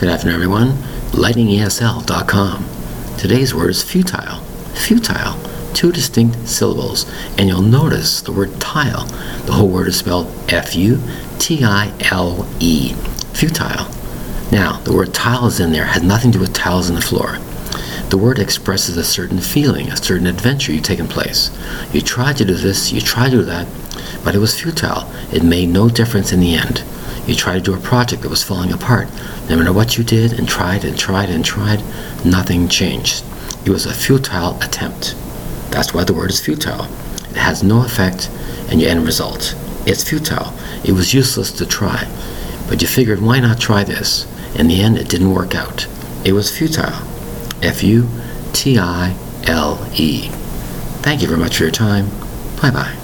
Good afternoon, everyone. LightningESL.com. Today's word is futile. Futile. Two distinct syllables. And you'll notice the word tile. The whole word is spelled F U T I L E. Futile. Now, the word tile is in there, has nothing to do with tiles in the floor. The word expresses a certain feeling, a certain adventure you've taken place. You tried to do this, you tried to do that, but it was futile. It made no difference in the end. You tried to do a project that was falling apart. No matter what you did and tried and tried and tried, nothing changed. It was a futile attempt. That's why the word is futile. It has no effect on your end result. It's futile. It was useless to try. But you figured, why not try this? In the end, it didn't work out. It was futile. F U T I L E. Thank you very much for your time. Bye bye.